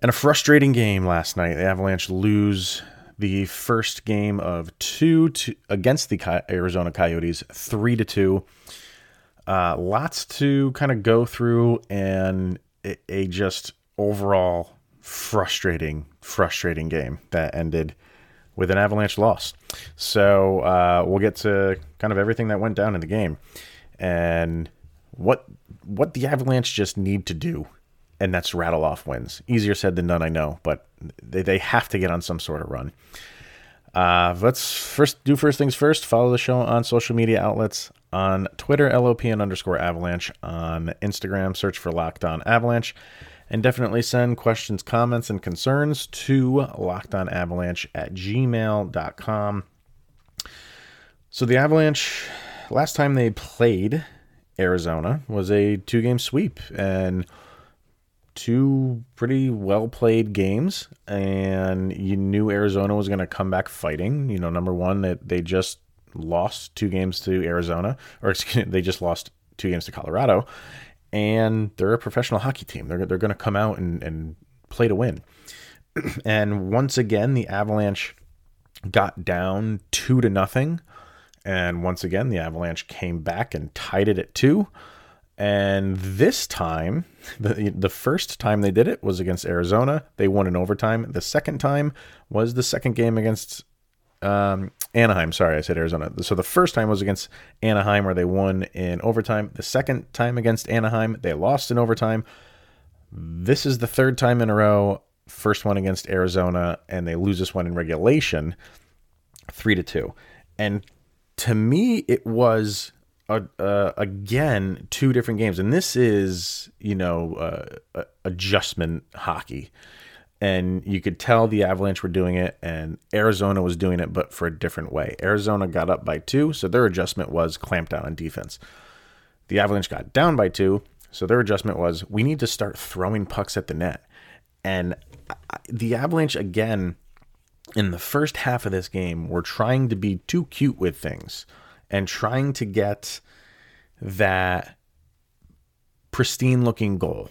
And a frustrating game last night. The Avalanche lose the first game of two to, against the Arizona Coyotes, three to two. Uh, lots to kind of go through, and a, a just overall frustrating, frustrating game that ended with an Avalanche loss. So uh, we'll get to kind of everything that went down in the game and what what the Avalanche just need to do, and that's rattle off wins. Easier said than done, I know, but they, they have to get on some sort of run. Uh, let's first do first things first. Follow the show on social media outlets on Twitter, LOPN underscore Avalanche, on Instagram, search for Locked On Avalanche and definitely send questions, comments, and concerns to lockedonavalanche at gmail.com. So the Avalanche, last time they played Arizona was a two game sweep and two pretty well played games. And you knew Arizona was going to come back fighting. You know, number one, that they just lost two games to Arizona, or excuse me, they just lost two games to Colorado and they're a professional hockey team. They're, they're going to come out and, and play to win. and once again, the Avalanche got down two to nothing. And once again, the Avalanche came back and tied it at two. And this time, the, the first time they did it was against Arizona. They won in overtime. The second time was the second game against um, Anaheim. Sorry, I said Arizona. So the first time was against Anaheim, where they won in overtime. The second time against Anaheim, they lost in overtime. This is the third time in a row. First one against Arizona, and they lose this one in regulation, three to two. And to me, it was uh, uh, again two different games, and this is you know uh, adjustment hockey and you could tell the Avalanche were doing it and Arizona was doing it, but for a different way. Arizona got up by two, so their adjustment was clamp down on defense. The Avalanche got down by two, so their adjustment was we need to start throwing pucks at the net. And the Avalanche, again, in the first half of this game, were trying to be too cute with things and trying to get that pristine looking goal.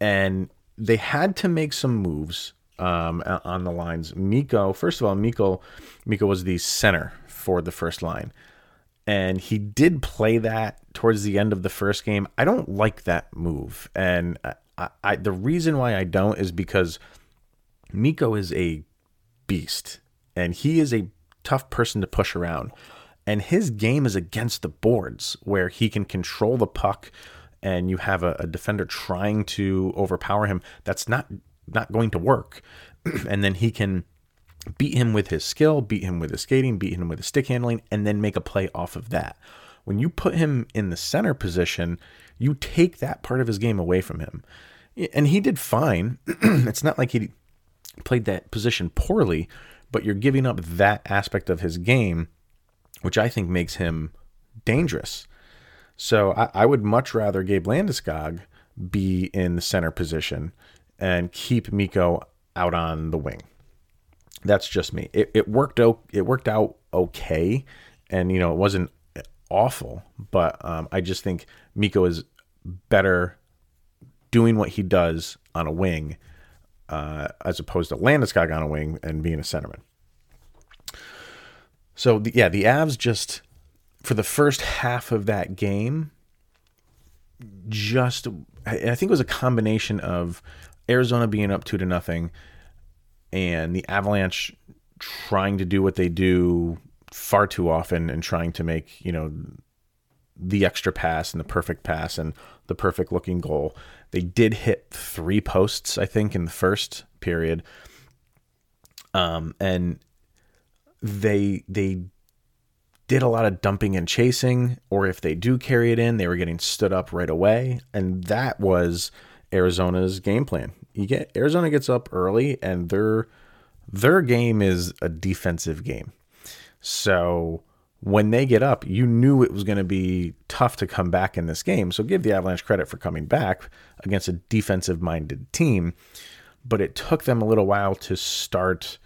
And they had to make some moves um, on the lines. Mikko, first of all, Mikko, Mikko was the center for the first line, and he did play that towards the end of the first game. I don't like that move, and I, I, the reason why I don't is because Mikko is a beast, and he is a tough person to push around, and his game is against the boards where he can control the puck and you have a, a defender trying to overpower him, that's not not going to work. and then he can beat him with his skill, beat him with his skating, beat him with his stick handling, and then make a play off of that. When you put him in the center position, you take that part of his game away from him. And he did fine. it's not like he played that position poorly, but you're giving up that aspect of his game, which I think makes him dangerous. So I, I would much rather Gabe Landeskog be in the center position and keep Mikko out on the wing. That's just me. It, it worked out. It worked out okay, and you know it wasn't awful, but um, I just think Mikko is better doing what he does on a wing uh, as opposed to Landeskog on a wing and being a centerman. So the, yeah, the Avs just for the first half of that game, just I think it was a combination of Arizona being up two to nothing and the Avalanche trying to do what they do far too often and trying to make, you know, the extra pass and the perfect pass and the perfect looking goal. They did hit three posts, I think, in the first period. Um, and they they did a lot of dumping and chasing, or if they do carry it in, they were getting stood up right away. And that was Arizona's game plan. You get Arizona gets up early and they're Their game is a defensive game. So when they get up, you knew it was going to be tough to come back in this game. So give the Avalanche credit for coming back against a defensive minded team. But it took them a little while to start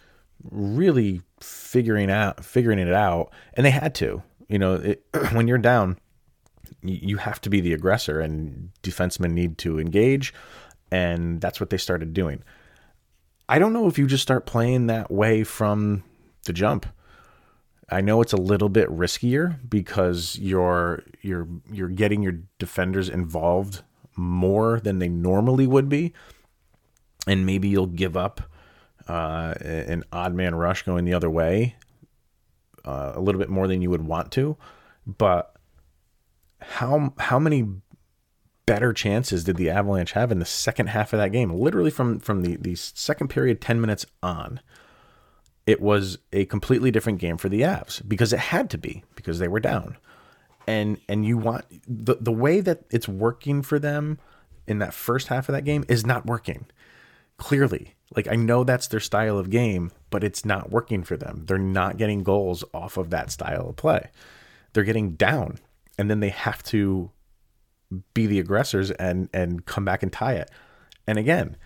really figuring out figuring it out and they had to you know it, when you're down you have to be the aggressor and defensemen need to engage and that's what they started doing. I don't know if you just start playing that way from the jump. I know it's a little bit riskier because you're you're you're getting your defenders involved more than they normally would be, and maybe you'll give up uh, an odd man rush going the other way uh, a little bit more than you would want to. But how how many better chances did the Avalanche have in the second half of that game? Literally from from the the second period, ten minutes on it was a completely different game for the Avs because it had to be because they were down. And and you want the the way that it's working for them in that first half of that game is not working. Clearly. Like I know that's their style of game, but it's not working for them. They're not getting goals off of that style of play. They're getting down and then they have to be the aggressors and and come back and tie it. And again,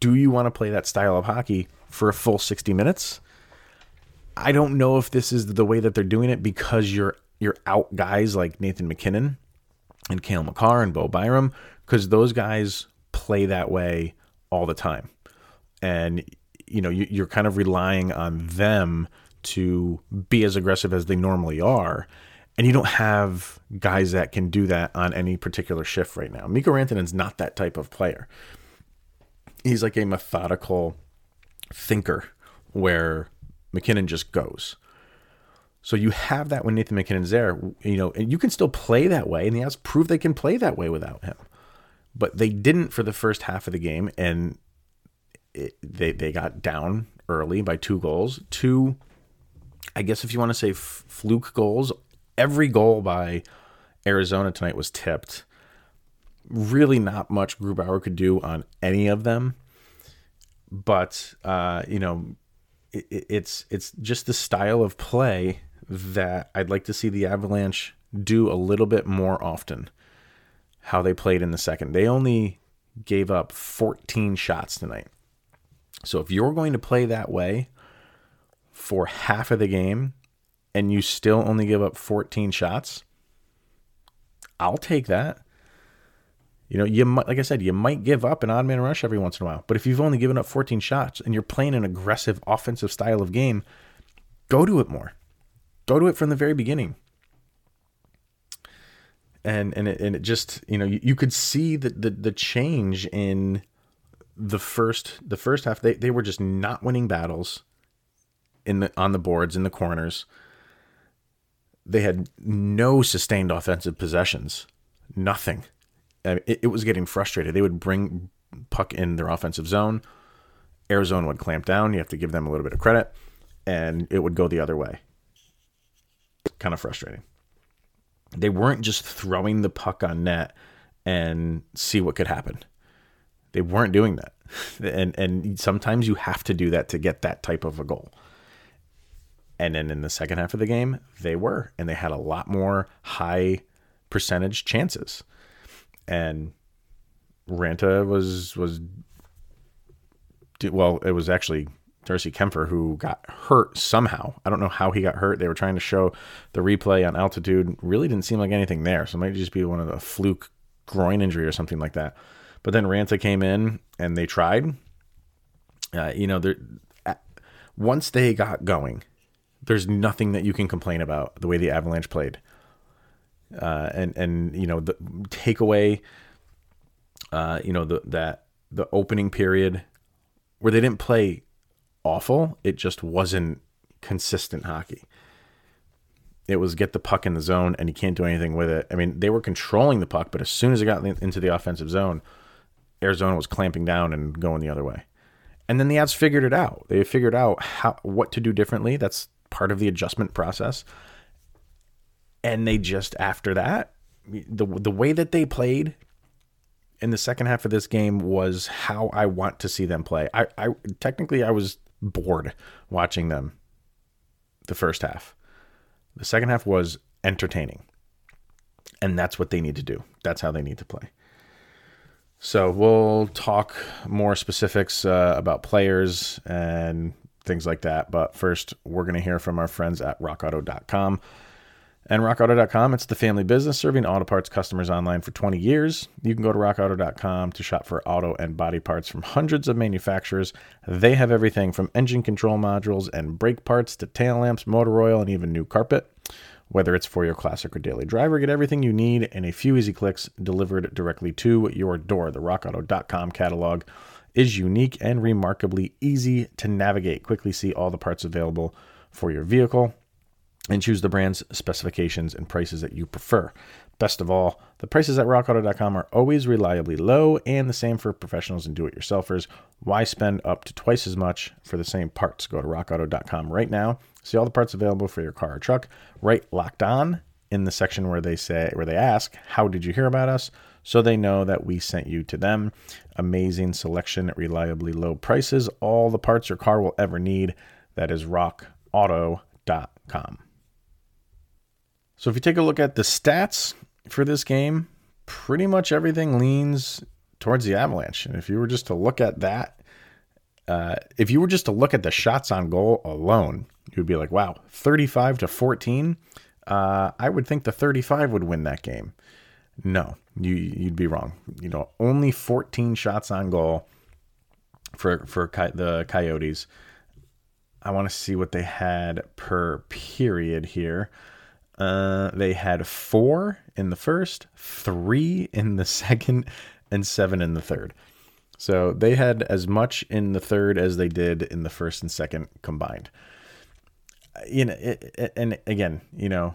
do you want to play that style of hockey for a full 60 minutes? I don't know if this is the way that they're doing it because you're you're out guys like Nathan MacKinnon and Cale Makar and Bo Byram because those guys play that way all the time, and you know you, you're kind of relying on them to be as aggressive as they normally are. And you don't have guys that can do that on any particular shift right now. Mikko Rantanen's not that type of player. He's like a methodical thinker where MacKinnon just goes. So you have that when Nathan MacKinnon's there, you know, and you can still play that way, and the Avs prove they can play that way without him. But they didn't for the first half of the game, and it, they they got down early by two goals. Two, I guess if you want to say f- fluke goals, every goal by Arizona tonight was tipped. Really, not much Grubauer could do on any of them. But uh, you know, it, it's it's just the style of play that I'd like to see the Avalanche do a little bit more often. How they played in the second. They only gave up 14 shots tonight. So if you're going to play that way for half of the game and you still only give up 14 shots, I'll take that. You know, you might, like I said, you might give up an odd man rush every once in a while. But if you've only given up 14 shots and you're playing an aggressive offensive style of game, go to it more. Go to it from the very beginning. And and it, and it just you know you, you could see the, the the change in the first the first half. They they were just not winning battles in the on the boards in the corners. They had no sustained offensive possessions. Nothing it, it was getting frustrated. They would bring puck in their offensive zone. Arizona would clamp down. You have to give them a little bit of credit, and it would go the other way. Kind of frustrating. They weren't just throwing the puck on net and see what could happen. They weren't doing that. And and sometimes you have to do that to get that type of a goal. And then in the second half of the game, they were, and they had a lot more high percentage chances and Raanta was was well, it was actually Darcy Kuemper who got hurt somehow. I don't know how he got hurt. They were trying to show the replay on altitude. Really didn't seem like anything there. So it might just be one of the fluke groin injury or something like that. But then Raanta came in and they tried. Uh, you know, once they got going, there's nothing that you can complain about the way the Avalanche played uh, and and you know the takeaway, uh, you know the that the opening period where they didn't play awful. It just wasn't consistent hockey. It was get the puck in the zone and you can't do anything with it. I mean, they were controlling the puck, but as soon as it got into the offensive zone, Arizona was clamping down and going the other way. And then the Avs figured it out. They figured out how what to do differently. That's part of the adjustment process and they just after that the the way that they played in the second half of this game was how I want to see them play. I, I technically I was bored watching them the first half. The second half was entertaining. And that's what they need to do. That's how they need to play. So we'll talk more specifics uh, about players and things like that. But first, we're going to hear from our friends at rockauto.com. And rockauto.com, it's the family business serving auto parts customers online for 20 years. You can go to rockauto.com to shop for auto and body parts from hundreds of manufacturers. They have everything from engine control modules and brake parts to tail lamps, motor oil, and even new carpet. Whether it's for your classic or daily driver, get everything you need in a few easy clicks delivered directly to your door. The rockauto.com catalog is unique and remarkably easy to navigate. Quickly see all the parts available for your vehicle and choose the brand's specifications and prices that you prefer. Best of all, the prices at rockauto.com are always reliably low and the same for professionals and do it yourselfers. Why spend up to twice as much for the same parts? Go to rockauto.com right now See all the parts available for your car or truck. Right locked on in the section where they say where they ask, "How did you hear about us?" so they know that we sent you to them. Amazing selection at reliably low prices, all the parts your car will ever need. That is rockauto.com. So if you take a look at the stats for this game, pretty much everything leans towards the Avalanche. And if you were just to look at that, uh, if you were just to look at the shots on goal alone, you'd be like, wow, 35 to 14. Uh, I would think the 35 would win that game. No, you you'd be wrong. You know, only 14 shots on goal for for the Coyotes. I want to see what they had per period here. Uh, they had four in the first, three in the second, and seven in the third. So they had as much in the third as they did in the first and second combined you know, it, it, and again, you know,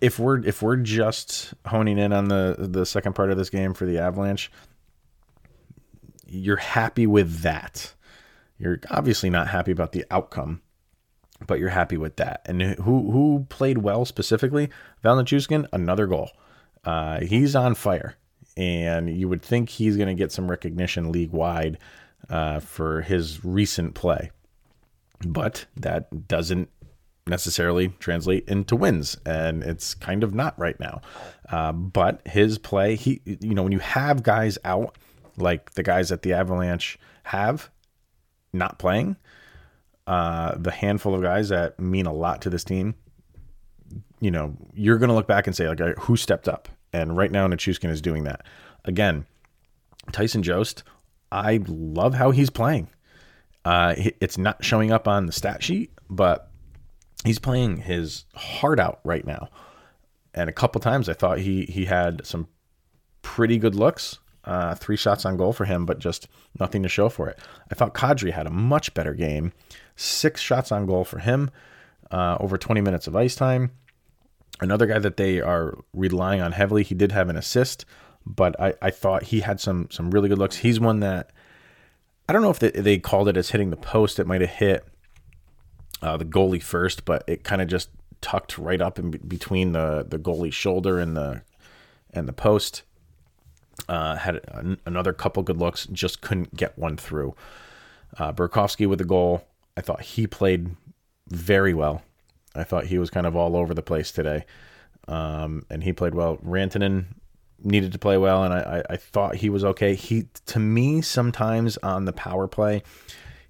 if we're if we're just honing in on the the second part of this game for the Avalanche, you're happy with that. You're obviously not happy about the outcome, but you're happy with that. And who who played well specifically? Val Nichushkin, another goal. Uh, he's on fire, and you would think he's going to get some recognition league wide uh, for his recent play but that doesn't necessarily translate into wins, and it's kind of not right now. Uh, but his play, he, you know, when you have guys out like the guys at the Avalanche have not playing, uh, the handful of guys that mean a lot to this team, you know, you're going to look back and say, like, who stepped up? And right now, Nichushkin is doing that. Again, Tyson Jost, I love how he's playing. Uh, it's not showing up on the stat sheet, but he's playing his heart out right now. And a couple times I thought he he had some pretty good looks. Uh, three shots on goal for him, but just nothing to show for it. I thought Kadri had a much better game. Six shots on goal for him, uh, over 20 minutes of ice time. Another guy that they are relying on heavily. He did have an assist, but I, I thought he had some some really good looks. He's one that I don't know if they, they called it as hitting the post. It might have hit uh, the goalie first, but it kind of just tucked right up in between the the goalie's shoulder and the and the post. Uh, had an, another couple good looks, just couldn't get one through. Uh, Burakovsky with the goal. I thought he played very well. I thought he was kind of all over the place today, um, and he played well. Rantanen needed to play well, and I, I, I thought he was okay. He to me sometimes on the power play,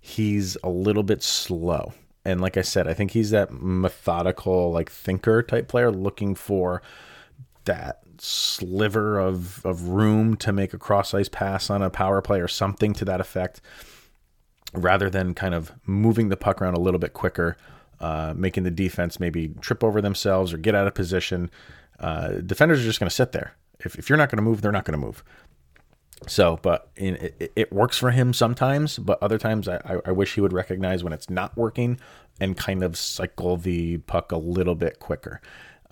he's a little bit slow. And like I said, I think he's that methodical, like thinker type player looking for that sliver of, of room to make a cross ice pass on a power play or something to that effect, rather than kind of moving the puck around a little bit quicker, uh, making the defense maybe trip over themselves or get out of position. Uh, defenders are just going to sit there if, if you're not going to move, they're not going to move. So, but in, it, it, works for him sometimes, but other times I, I wish he would recognize when it's not working and kind of cycle the puck a little bit quicker.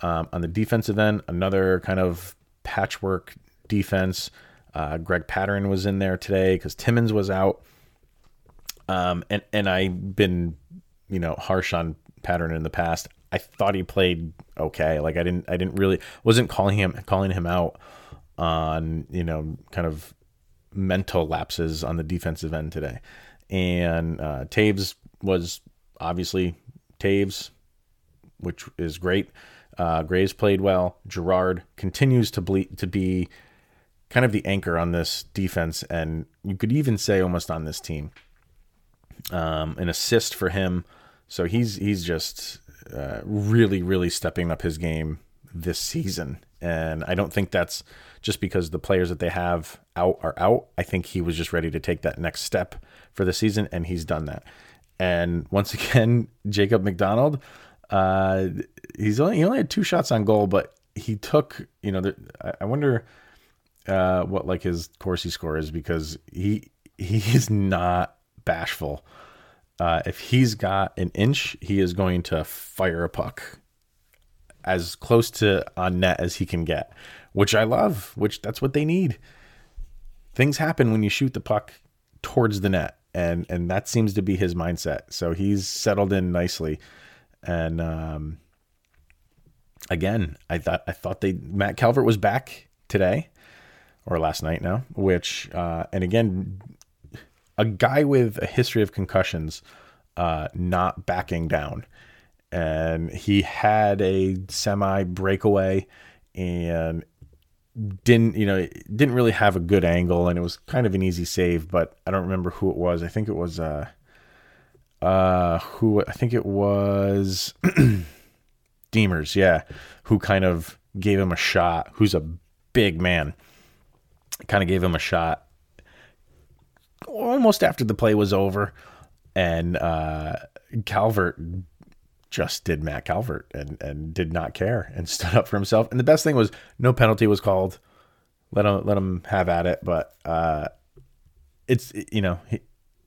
Um, on the defensive end, another kind of patchwork defense. Uh, Greg Pateryn was in there today because Timmins was out. Um, and and I've been, you know, harsh on Pateryn in the past. I thought he played okay. Like I didn't I didn't really wasn't calling him calling him out on, you know, kind of mental lapses on the defensive end today. And uh, Toews was obviously Toews, which is great. Uh, Graves played well. Girard continues to ble- to be kind of the anchor on this defense, and you could even say almost on this team. Um, an assist for him, so he's he's just uh, really really stepping up his game this season, and I don't think that's just because the players that they have out are out. I think he was just ready to take that next step for the season, and he's done that. And once again, Jacob MacDonald, uh, he's only he only had two shots on goal, but he took you know the, I wonder uh, what like his Corsi score is because he he is not bashful. Uh, if he's got an inch, he is going to fire a puck as close to on net as he can get, which I love. Which that's what they need. Things happen when you shoot the puck towards the net, and and that seems to be his mindset. So he's settled in nicely, and um, again, I thought I thought they Matt Calvert was back today or last night now, which uh, and again, a guy with a history of concussions, uh, not backing down, and he had a semi breakaway and didn't you know didn't really have a good angle and it was kind of an easy save but i don't remember who it was. I think it was uh uh who i think it was Demers, yeah, who kind of gave him a shot, who's a big man, kind of gave him a shot almost after the play was over. And uh, Calvert just did Matt Calvert and, and did not care and stood up for himself. And the best thing was no penalty was called. Let him let him have at it. But uh, it's you know he,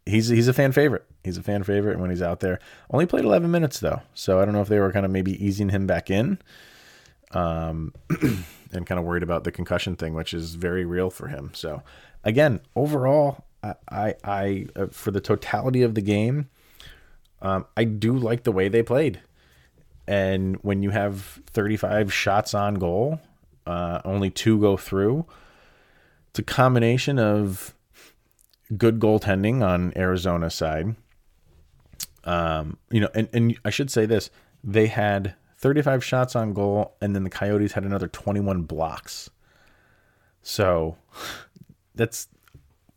he's he's a fan favorite. He's a fan favorite And when he's out there. Only played 11 minutes though, so I don't know if they were kind of maybe easing him back in, um, and kind of worried about the concussion thing, which is very real for him. So again, overall, I I, uh, for the totality of the game, um, I do like the way they played. And when you have 35 shots on goal, uh, only two go through. It's a combination of good goaltending on Arizona's side um, you know, and, and I should say this they had 35 shots on goal, and then the Coyotes had another 21 blocks. So that's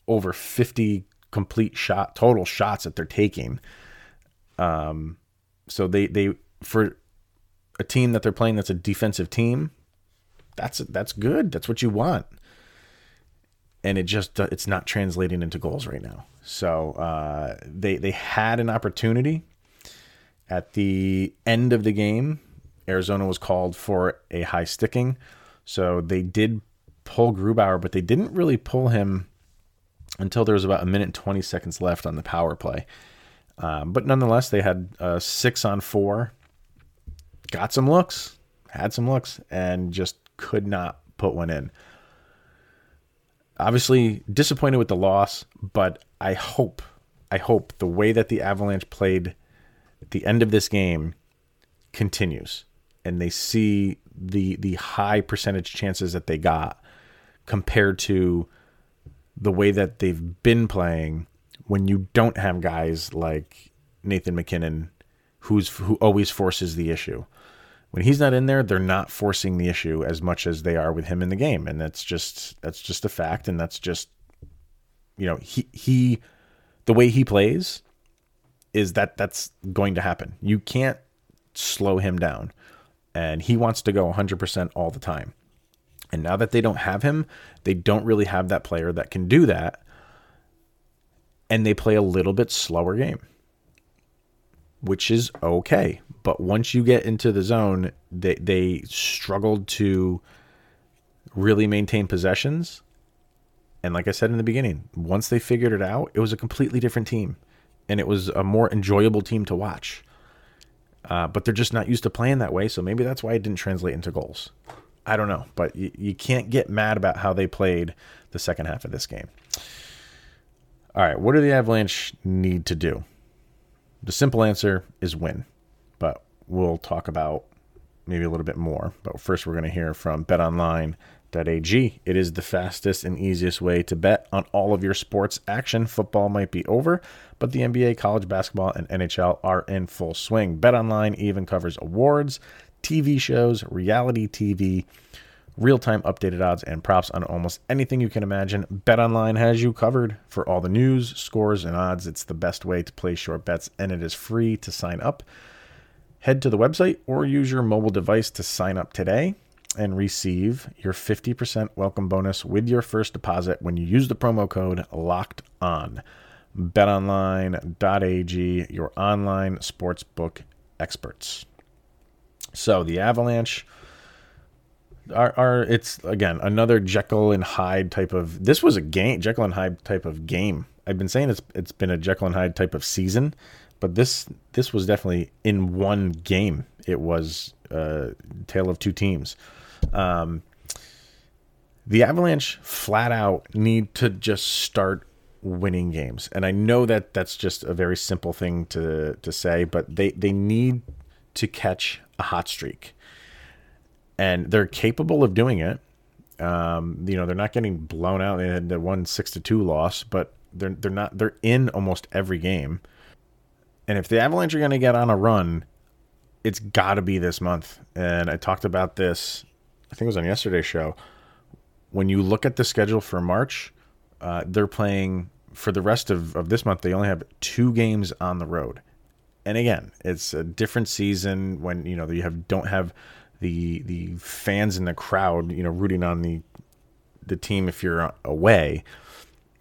over 50 complete shot total shots that they're taking. Um, so they they for a team that they're playing that's a defensive team, that's that's good. That's what you want. And it just it's not translating into goals right now. So uh, they they had an opportunity at the end of the game. Arizona was called for a high sticking, so they did pull Grubauer, but they didn't really pull him until there was about a minute and 20 seconds left on the power play. Um, but nonetheless, they had uh, six on four, got some looks, had some looks, and just could not put one in obviously disappointed with the loss, but I hope, I hope the way that the Avalanche played at the end of this game continues and they see the the high percentage chances that they got compared to the way that they've been playing when you don't have guys like Nathan MacKinnon who's who always forces the issue when he's not in there, they're not forcing the issue as much as they are with him in the game, and that's just that's just a fact, and that's just you know he he the way he plays is that that's going to happen. You can't slow him down, and he wants to go 100% all the time. And now that they don't have him, they don't really have that player that can do that, and they play a little bit slower game which is okay. But once you get into the zone, they they struggled to really maintain possessions. And like I said in the beginning, once they figured it out, it was a completely different team, and it was a more enjoyable team to watch. Uh, but they're just not used to playing that way, so maybe that's why it didn't translate into goals. I don't know, but you, you can't get mad about how they played the second half of this game. All right, what do the Avalanche need to do? The simple answer is win, but we'll talk about maybe a little bit more. But first, we're going to hear from betonline.ag. It is the fastest and easiest way to bet on all of your sports action. Football might be over, but the NBA, college basketball, and NHL are in full swing. BetOnline even covers awards, TV shows, reality TV, real-time updated odds and props on almost anything you can imagine. BetOnline has you covered for all the news, scores, and odds. It's the best way to play short bets, and it is free to sign up. Head to the website or use your mobile device to sign up today and receive your 50% welcome bonus with your first deposit when you use the promo code locked on betonline.ag your online sportsbook experts so the avalanche are, are it's again another jekyll and hyde type of this was a game jekyll and hyde type of game. I've been saying it's it's been a jekyll and hyde type of season but this this was definitely in one game. It was a tale of two teams. Um, the Avalanche flat out need to just start winning games. And I know that that's just a very simple thing to, to say, but they, they need to catch a hot streak. And they're capable of doing it. Um, you know, they're not getting blown out. They had the one six to two loss, but they're they're not they're in almost every game. And if the Avalanche are going to get on a run, it's got to be this month. And I talked about this I think it was on yesterday's show. When you look at the schedule for March, uh, they're playing for the rest of, of this month. They only have two games on the road, and again, it's a different season when you know you have don't have the the fans in the crowd, you know, rooting on the the team if you're away.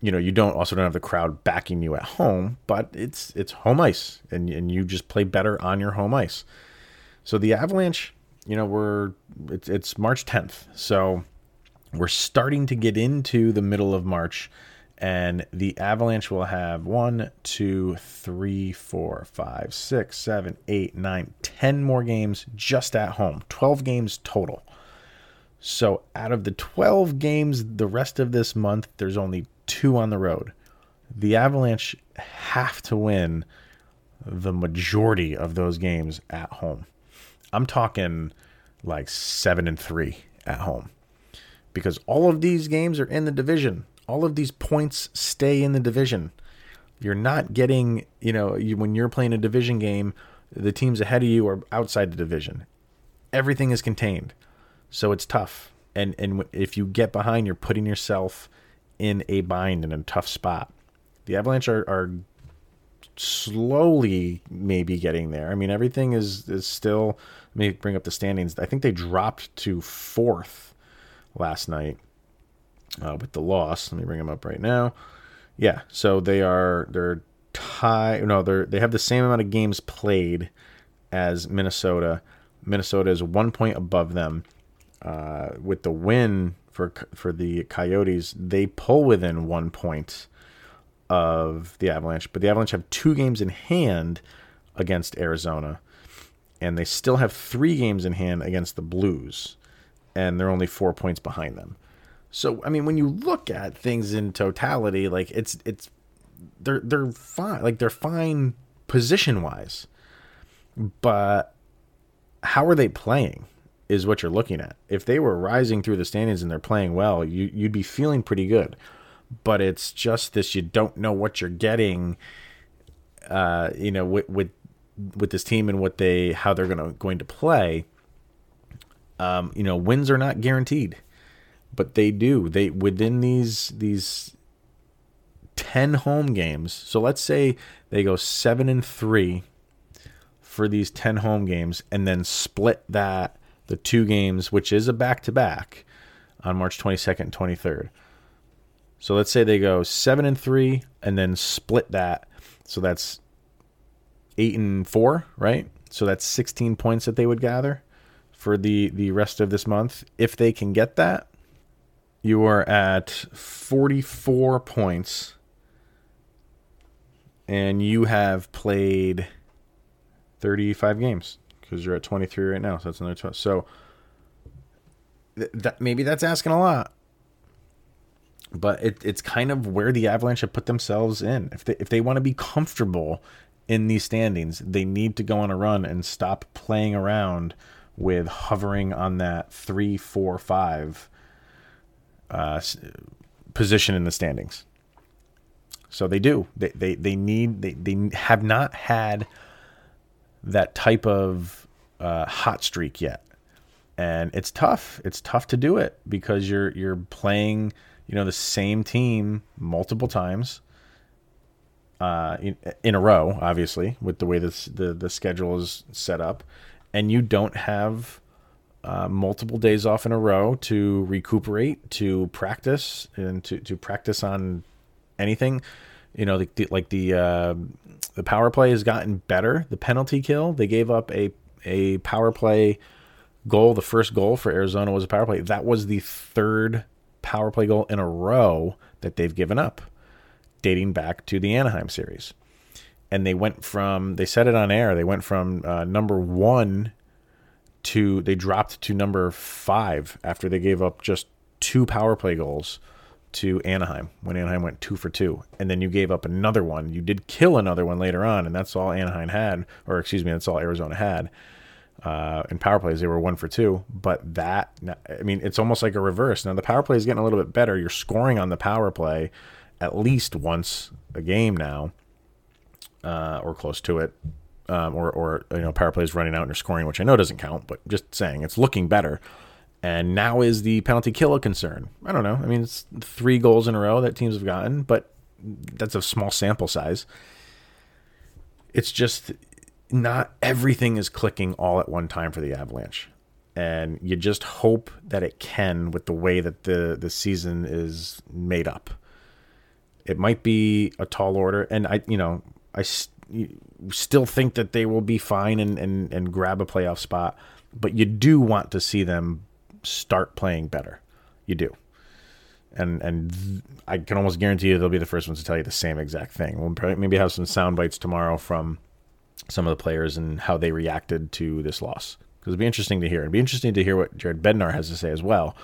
You know, you don't also don't have the crowd backing you at home, but it's it's home ice, and and you just play better on your home ice. So the Avalanche you know, we're it's it's March 10th. So we're starting to get into the middle of March and the Avalanche will have one, two, three, four, five, six, seven, eight, nine, ten more games just at home. 12 games total. So out of the 12 games the rest of this month, there's only two on the road. The Avalanche have to win the majority of those games at home. I'm talking like seven and three at home because all of these games are in the division. All of these points stay in the division. You're not getting, you know, you, when you're playing a division game, the teams ahead of you are outside the division. Everything is contained, so it's tough. And and if you get behind, you're putting yourself in a bind in a tough spot. The Avalanche are, are slowly maybe getting there. I mean, everything is is still. Let me bring up the standings. I think they dropped to fourth last night uh, with the loss. Let me bring them up right now. Yeah, so they are they're tie. No, they're they have the same amount of games played as Minnesota. Minnesota is one point above them. Uh, with the win for for the Coyotes, they pull within one point of the Avalanche, but the Avalanche have two games in hand against Arizona, and they still have three games in hand against the Blues, and they're only four points behind them. So, I mean, when you look at things in totality, like it's it's they're they're fine, like they're fine position wise, but how are they playing? Is what you're looking at. If they were rising through the standings and they're playing well, you, you'd be feeling pretty good but it's just this you don't know what you're getting uh, you know with, with with this team and what they how they're gonna going to play um, you know wins are not guaranteed but they do they within these these 10 home games so let's say they go 7 and 3 for these 10 home games and then split that the two games which is a back to back on March 22nd and 23rd so let's say they go seven and three and then split that. So that's eight and four, right? So that's 16 points that they would gather for the, the rest of this month. If they can get that, you are at 44 points and you have played 35 games because you're at 23 right now. So that's another 12. So th- that maybe that's asking a lot but it, it's kind of where the Avalanche have put themselves in. If they if they want to be comfortable in these standings, they need to go on a run and stop playing around with hovering on that three, four, five uh, position in the standings. So they do. They they, they need they, they have not had that type of uh, hot streak yet, and it's tough. It's tough to do it because you're you're playing you know the same team multiple times uh, in, in a row, obviously with the way this the the schedule is set up, and you don't have uh, multiple days off in a row to recuperate, to practice, and to, to practice on anything. You know, the, the, like the uh, the power play has gotten better. The penalty kill they gave up a a power play goal. The first goal for Arizona was a power play. That was the third power play goal in a row that they've given up, dating back to the Anaheim series. And they went from they said it on air. They went from uh, number one to they dropped to number five after they gave up just two power play goals to Anaheim when Anaheim went two for two, and then you gave up another one. You did kill another one later on, and that's all Anaheim had, or excuse me, that's all Arizona had. Uh, in power plays, they were one for two, but that I mean, it's almost like a reverse. Now the power play is getting a little bit better. You're scoring on the power play at least once a game now, uh, or close to it. Um, or, or you know, power plays running out and you're scoring, which I know doesn't count, but just saying it's looking better. And now is the penalty kill a concern? I don't know. I mean, it's three goals in a row that teams have gotten, but that's a small sample size. It's just not everything is clicking all at one time for the Avalanche. And you just hope that it can with the way that the, the season is made up. It might be a tall order. And I, you know, I still think that they will be fine and, and, and grab a playoff spot, but you do want to see them start playing better. You do. And and I can almost guarantee you they'll be the first ones to tell you the same exact thing. We'll probably maybe have some sound bites tomorrow from some of the players and how they reacted to this loss. Because it'd be interesting to hear. It'd be interesting to hear what Jared Bednar has to say as well.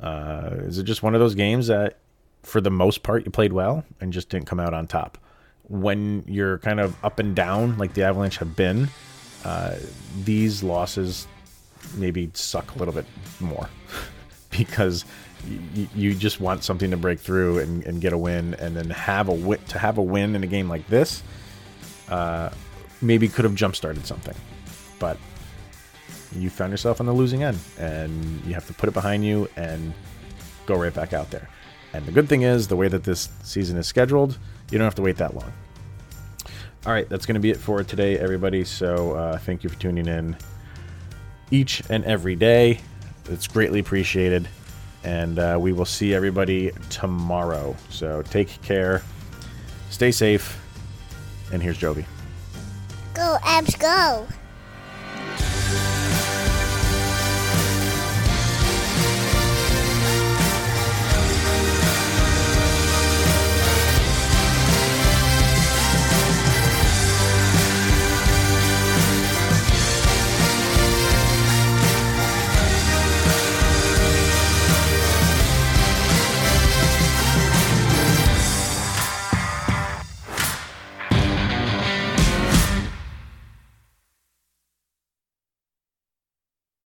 Uh, is it just one of those games that, for the most part, you played well and just didn't come out on top? When you're kind of up and down, like the Avalanche have been, uh, these losses maybe suck a little bit more because y- you just want something to break through and, and get a win, and then have a win to have a win in a game like this. Uh, maybe could have jump started something, but you found yourself on the losing end, and you have to put it behind you and go right back out there. And the good thing is, the way that this season is scheduled, you don't have to wait that long. All right, that's going to be it for today, everybody. So uh, thank you for tuning in each and every day. It's greatly appreciated. And uh, we will see everybody tomorrow. So take care, stay safe, and here's Jovi. Go, Avs, go.